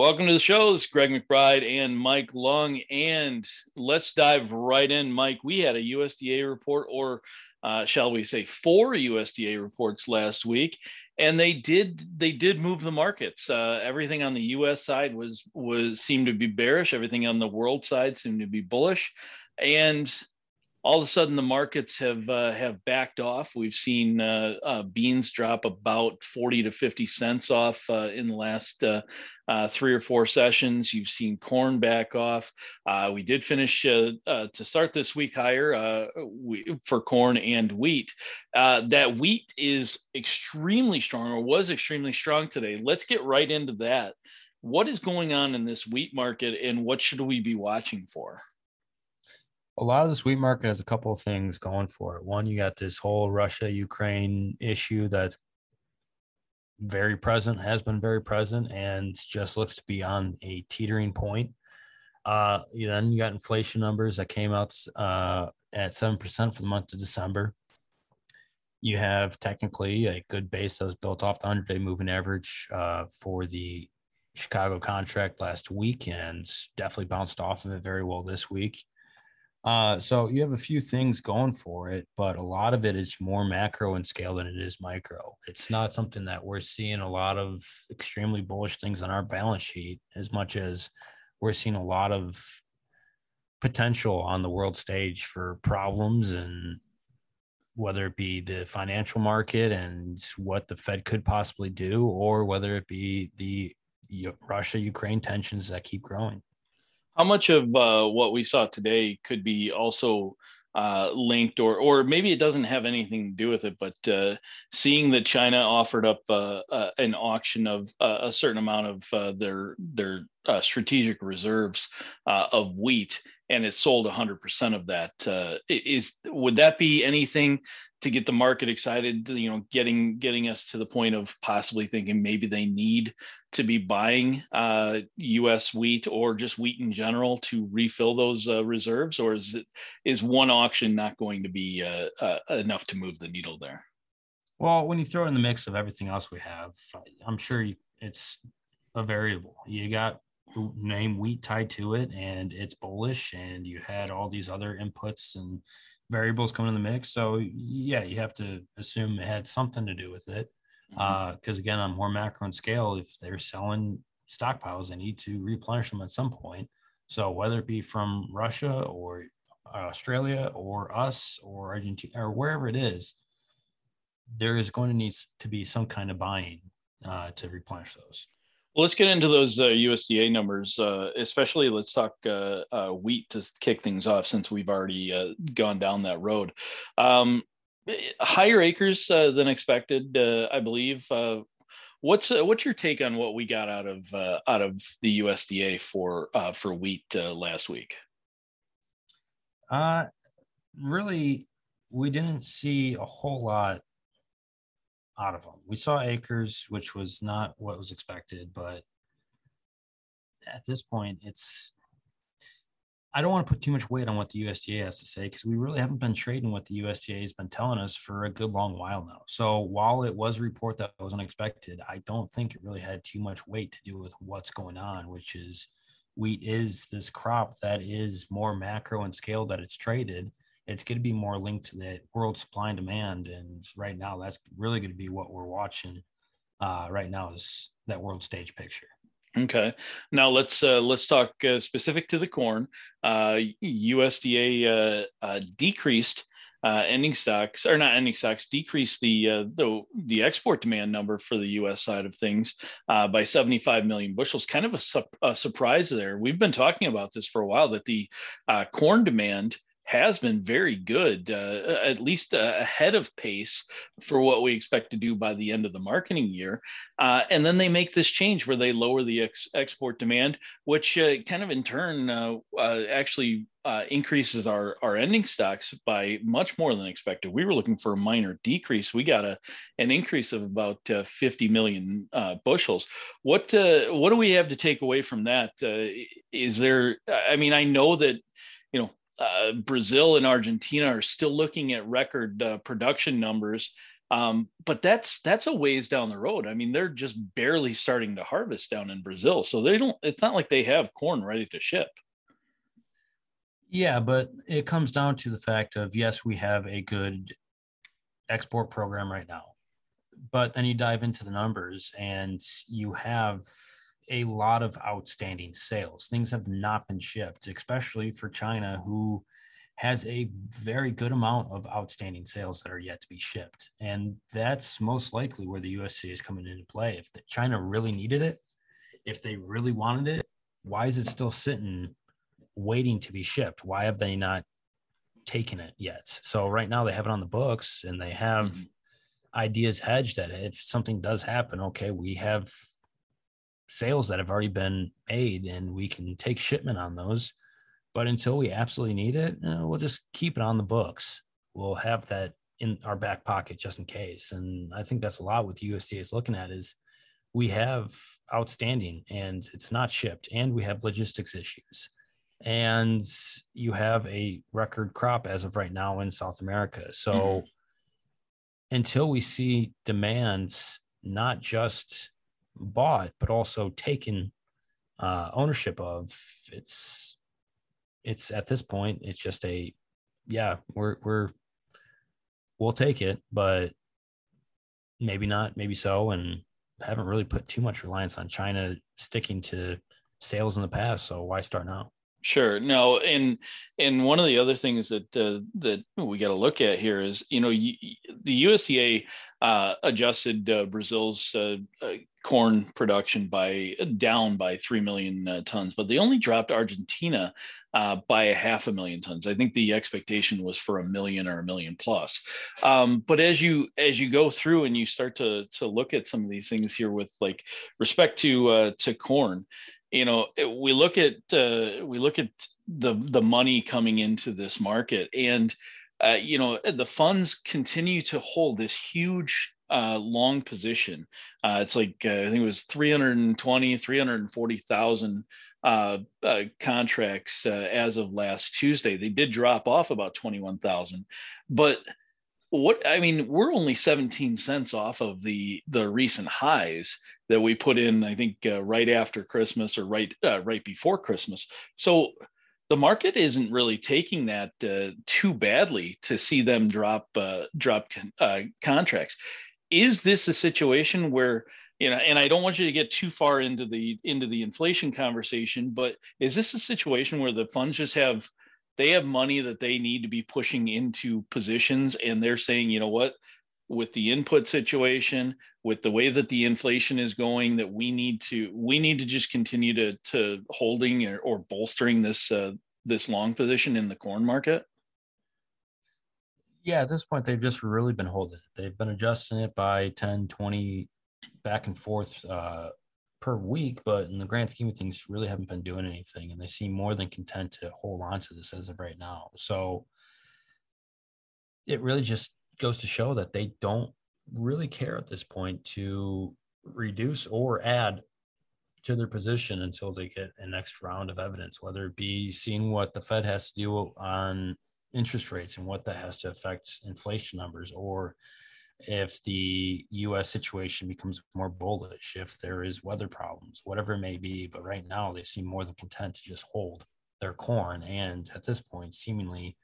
Welcome to the show. Greg McBride and Mike Lung. And let's dive right in. Mike, we had a USDA report, or uh, shall we say, four USDA reports last week, and they did they did move the markets. Uh, everything on the U.S. side was was seemed to be bearish. Everything on the world side seemed to be bullish, and all of a sudden the markets have uh, have backed off. We've seen uh, uh, beans drop about forty to fifty cents off uh, in the last uh, uh, three or four sessions. You've seen corn back off. we did finish to start this week higher we, for corn and wheat. that wheat is extremely strong, or was extremely strong today. Let's get right into that. What is going on in this wheat market, and what should we be watching for? A lot of the sweet market has a couple of things going for it. One, you got this whole Russia Ukraine issue that's very present, has been very present, and just looks to be on a teetering point. Uh, then you got inflation numbers that came out uh, at 7% for the month of December. You have technically a good base that was built off the 100 day moving average uh, for the Chicago contract last week and definitely bounced off of it very well this week. Uh, so you have a few things going for it, but a lot of it is more macro in scale than it is micro. It's not something that we're seeing a lot of extremely bullish things on our balance sheet as much as we're seeing a lot of potential on the world stage for problems and whether it be the financial market and what the Fed could possibly do, or whether it be the Russia Ukraine tensions that keep growing. How much of uh, what we saw today could be also uh, linked, or or maybe it doesn't have anything to do with it, but uh, seeing that China offered up uh, uh, an auction of uh, a certain amount of their their strategic reserves of wheat, and it sold 100% of that, is would that be anything to get the market excited you know getting getting us to the point of possibly thinking maybe they need to be buying uh, us wheat or just wheat in general to refill those uh, reserves? Or is it is one auction not going to be uh, uh enough to move the needle there? Well when you throw in the mix of everything else we have i'm sure it's a variable. You got name wheat tied to it and it's bullish and you had all these other inputs and variables coming in the mix. So yeah, you have to assume it had something to do with it. Because mm-hmm. uh, again, on more macro and scale, if they're selling stockpiles, they need to replenish them at some point. So whether it be from Russia or Australia or us or Argentina or wherever it is, there is going to need to be some kind of buying uh, to replenish those. Well, let's get into those uh, USDA numbers, uh, especially let's talk uh, uh, wheat to kick things off since we've already uh, gone down that road. Um, higher acres uh, than expected, I believe. what's what's your take on what we got out of out of the USDA for for wheat last week? Uh, really, we didn't see a whole lot out of them. We saw acres, which was not what was expected, but at this point, it's. I don't want to put too much weight on what the USDA has to say because we really haven't been trading what the USDA has been telling us for a good long while now. So while it was a report that was unexpected, I don't think it really had too much weight to do with what's going on, which is wheat is this crop that is more macro and scale that it's traded it's going to be more linked to the world supply and demand. And right now, that's really going to be what we're watching uh, right now is that world stage picture. Okay. Now let's uh, let's talk uh, specific to the corn. Uh, USDA uh, uh, decreased uh, ending stocks, or not ending stocks, decreased the the the export demand number for the U.S. side of things by 75 million bushels. Kind of a, su- a, surprise there. We've been talking about this for a while that the corn demand has been very good, uh, at least uh, ahead of pace for what we expect to do by the end of the marketing year. Uh, and then they make this change where they lower the ex- export demand, which uh, kind of in turn uh, uh, actually increases our, our ending stocks by much more than expected. We were looking for a minor decrease. We got a an increase of about 50 million bushels. What what do we have to take away from that? Is there? I mean, I know that uh, Brazil and Argentina are still looking at record uh, production numbers. Um, but that's that's a ways down the road. I mean, they're just barely starting to harvest down in Brazil, so they don't. It's not like they have corn ready to ship. Yeah, but it comes down to the fact of yes, we have a good export program right now, but then you dive into the numbers and you have a lot of outstanding sales. Things have not been shipped, especially for China, who has a very good amount of outstanding sales that are yet to be shipped. And that's most likely where the USDA is coming into play. If China really needed it, if they really wanted it, why is it still sitting waiting to be shipped? Why have they not taken it yet? So right now they have it on the books and they have mm-hmm. ideas hedged that if something does happen, okay, we have sales that have already been made and we can take shipment on those. But until we absolutely need it, eh, we'll just keep it on the books. We'll have that in our back pocket just in case. And I think that's a lot what the USDA is looking at is we have outstanding and it's not shipped and we have logistics issues and you have a record crop as of right now in South America. So mm-hmm. until we see demands not just bought but also taken uh, ownership of, it's it's at this point it's just a yeah we're we're we'll take it, but maybe not, maybe so, and haven't really put too much reliance on China sticking to sales in the past. So why start now? Sure. No, and and one of the other things that uh, that we got to look at here is, you know, y- the USDA uh, adjusted uh, Brazil's uh, uh, corn production by down by three million uh, tons, but they only dropped Argentina by a half a million tons. I think the expectation was for a million or a million plus. Um, but as you as you go through and you start to to look at some of these things here with like respect to to corn you know we look at uh, we look at the the money coming into this market and uh, you know the funds continue to hold this huge uh, long position uh, it's like uh, i think it was 320 340000 uh, contracts as of last tuesday they did drop off about 21000 but what I mean, we're only 17 cents off of the the recent highs that we put in. I think uh, right after Christmas or right uh, right before Christmas. So the market isn't really taking that uh, too badly to see them drop uh, drop uh, contracts. Is this a situation where you know? And I don't want you to get too far into the into the inflation conversation, but is this a situation where the funds just have they have money that they need to be pushing into positions and they're saying you know what with the input situation with the way that the inflation is going that we need to we need to just continue to to holding or, or bolstering this uh, this long position in the corn market yeah at this point they've just really been holding it they've been adjusting it by 10 20 back and forth uh, per week, but in the grand scheme of things, really haven't been doing anything. And they seem more than content to hold on to this as of right now. So it really just goes to show that they don't really care at this point to reduce or add to their position until they get a next round of evidence, whether it be seeing what the Fed has to do on interest rates and what that has to affect inflation numbers or if the US situation becomes more bullish, if there is weather problems, whatever it may be. But right now, they seem more than content to just hold their corn and at this point, seemingly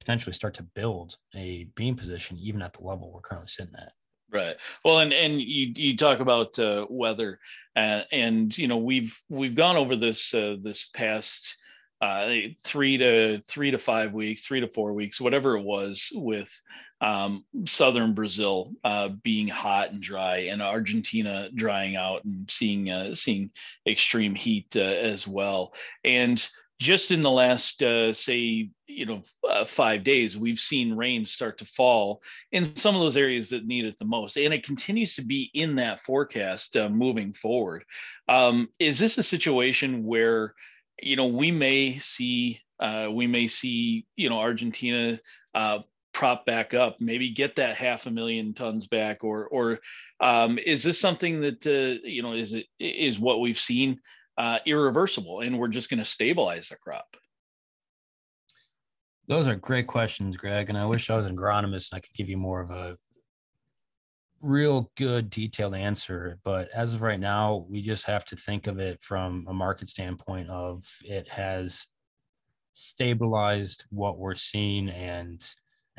potentially start to build a bean position, even at the level we're currently sitting at. Right. Well, and and you you talk about uh, weather, uh, and you know we've we've gone over this uh, this past uh, three to three to five weeks, three to four weeks, whatever it was, with um, southern Brazil uh, being hot and dry, and Argentina drying out and seeing uh, seeing extreme heat uh, as well. And just in the last uh, say you know uh, five days, we've seen rain start to fall in some of those areas that need it the most, and it continues to be in that forecast moving forward. Um, is this a situation where you know we may see we may see you know Argentina uh, prop back up, maybe get that half a million tons back, or or um, is this something that uh, you know is it is what we've seen uh, irreversible, and we're just going to stabilize the crop? Those are great questions, Greg, and I wish I was an agronomist and I could give you more of a real good detailed answer, but as of right now, we just have to think of it from a market standpoint of it has stabilized what we're seeing and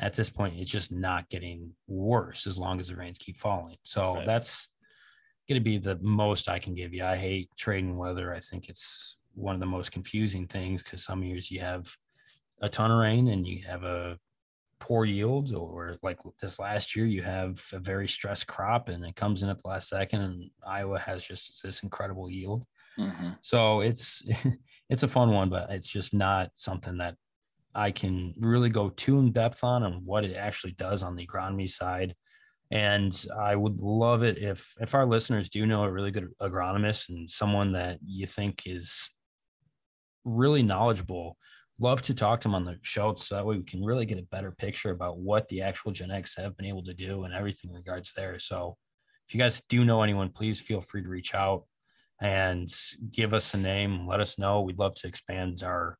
at this point it's just not getting worse as long as the rains keep falling. So right. that's going to be the most I can give you. I hate trading weather. I think it's one of the most confusing things because some years you have a ton of rain and you have a poor yields or like this last year you have a very stressed crop and it comes in at the last second and iowa has just this incredible yield mm-hmm. so it's it's a fun one but it's just not something that i can really go too in depth on and what it actually does on the agronomy side and i would love it if if our listeners do know a really good agronomist and someone that you think is really knowledgeable love to talk to them on the show so that way we can really get a better picture about what the actual genetics have been able to do and everything in regards there. So if you guys do know anyone, please feel free to reach out and give us a name, let us know. We'd love to expand our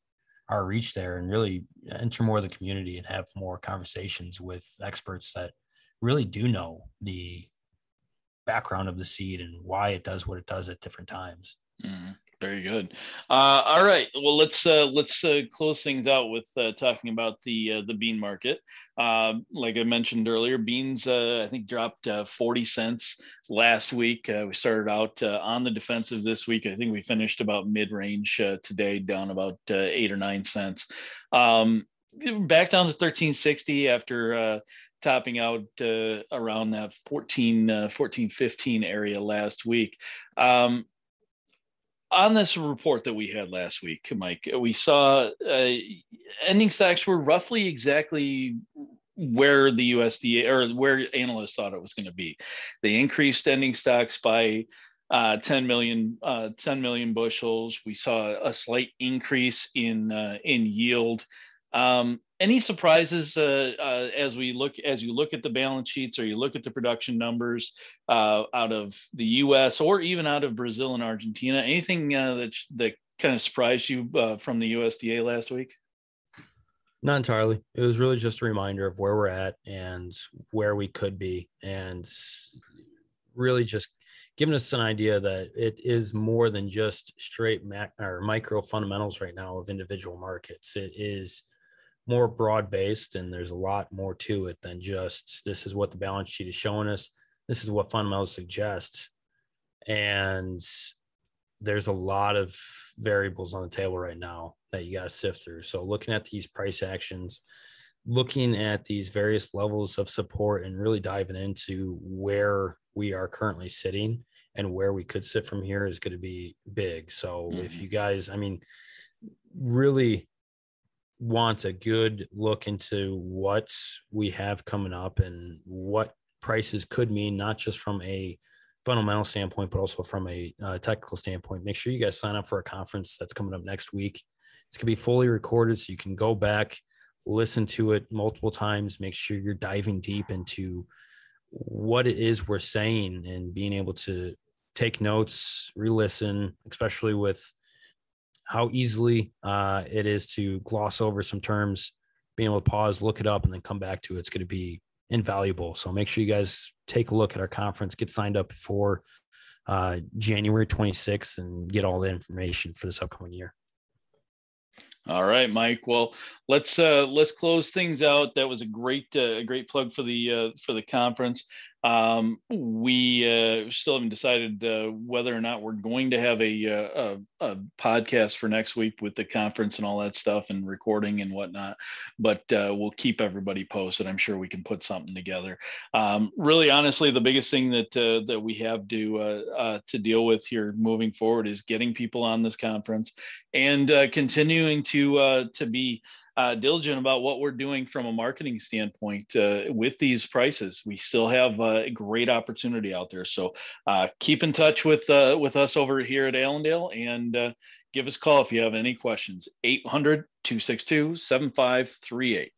our reach there and really enter more of the community and have more conversations with experts that really do know the background of the seed and why it does what it does at different times. Mm-hmm. Very good. Uh, all right. Well, let's uh, let's uh, close things out with uh, talking about the uh, the bean market. Um, like I mentioned earlier, beans uh, I think dropped 40 cents last week. we started out on the defensive this week. I think we finished about mid range today, down about eight or nine cents. Um, back down to 1360 after topping out uh, around that 14, uh, 14, 15 area last week. Um, on this report that we had last week, Mike, we saw uh, ending stocks were roughly exactly where the USDA or where analysts thought it was going to be. They increased ending stocks by uh, 10 million, uh, 10 million bushels. We saw a slight increase in uh, in yield. Um, any surprises uh, uh, as we look as you look at the balance sheets or you look at the production numbers uh, out of the U.S. or even out of Brazil and Argentina? Anything uh, that that kind of surprised you uh, from the USDA last week? Not entirely. It was really just a reminder of where we're at and where we could be, and really just giving us an idea that it is more than just straight mac- or micro fundamentals right now of individual markets. It is more broad based and there's a lot more to it than just this is what the balance sheet is showing us. This is what fundamentals suggest. And there's a lot of variables on the table right now that you got to sift through. So looking at these price actions looking at these various levels of support and really diving into where we are currently sitting and where we could sit from here is going to be big. So mm-hmm. if you guys i mean really wants a good look into what we have coming up and what prices could mean, not just from a fundamental standpoint, but also from a uh, technical standpoint, make sure you guys sign up for a conference that's coming up next week. It's going to be fully recorded, so you can go back, listen to it multiple times, make sure you're diving deep into what it is we're saying and being able to take notes, re listen, especially with how easily uh, it is to gloss over some terms, being able to pause, look it up, and then come back to it. It's going to be invaluable. So make sure you guys take a look at our conference, get signed up for uh, January 26th, and get all the information for this upcoming year. All right, Mike. Well, let's uh, let's close things out. That was a great uh, a great plug for the uh, for the conference. Um, we uh, still haven't decided uh, whether or not we're going to have a, uh, a, a, podcast for next week with the conference and all that stuff and recording and whatnot. But uh, we'll keep everybody posted. I'm sure we can put something together. Um, really, honestly, the biggest thing that uh, that we have to uh, to deal with here moving forward is getting people on this conference and continuing to to be uh, diligent about what we're doing from a marketing standpoint uh, with these prices. We still have a great opportunity out there. So uh, keep in touch with uh, with us over here at Allendale and uh, give us a call if you have any questions. 800 262 7538.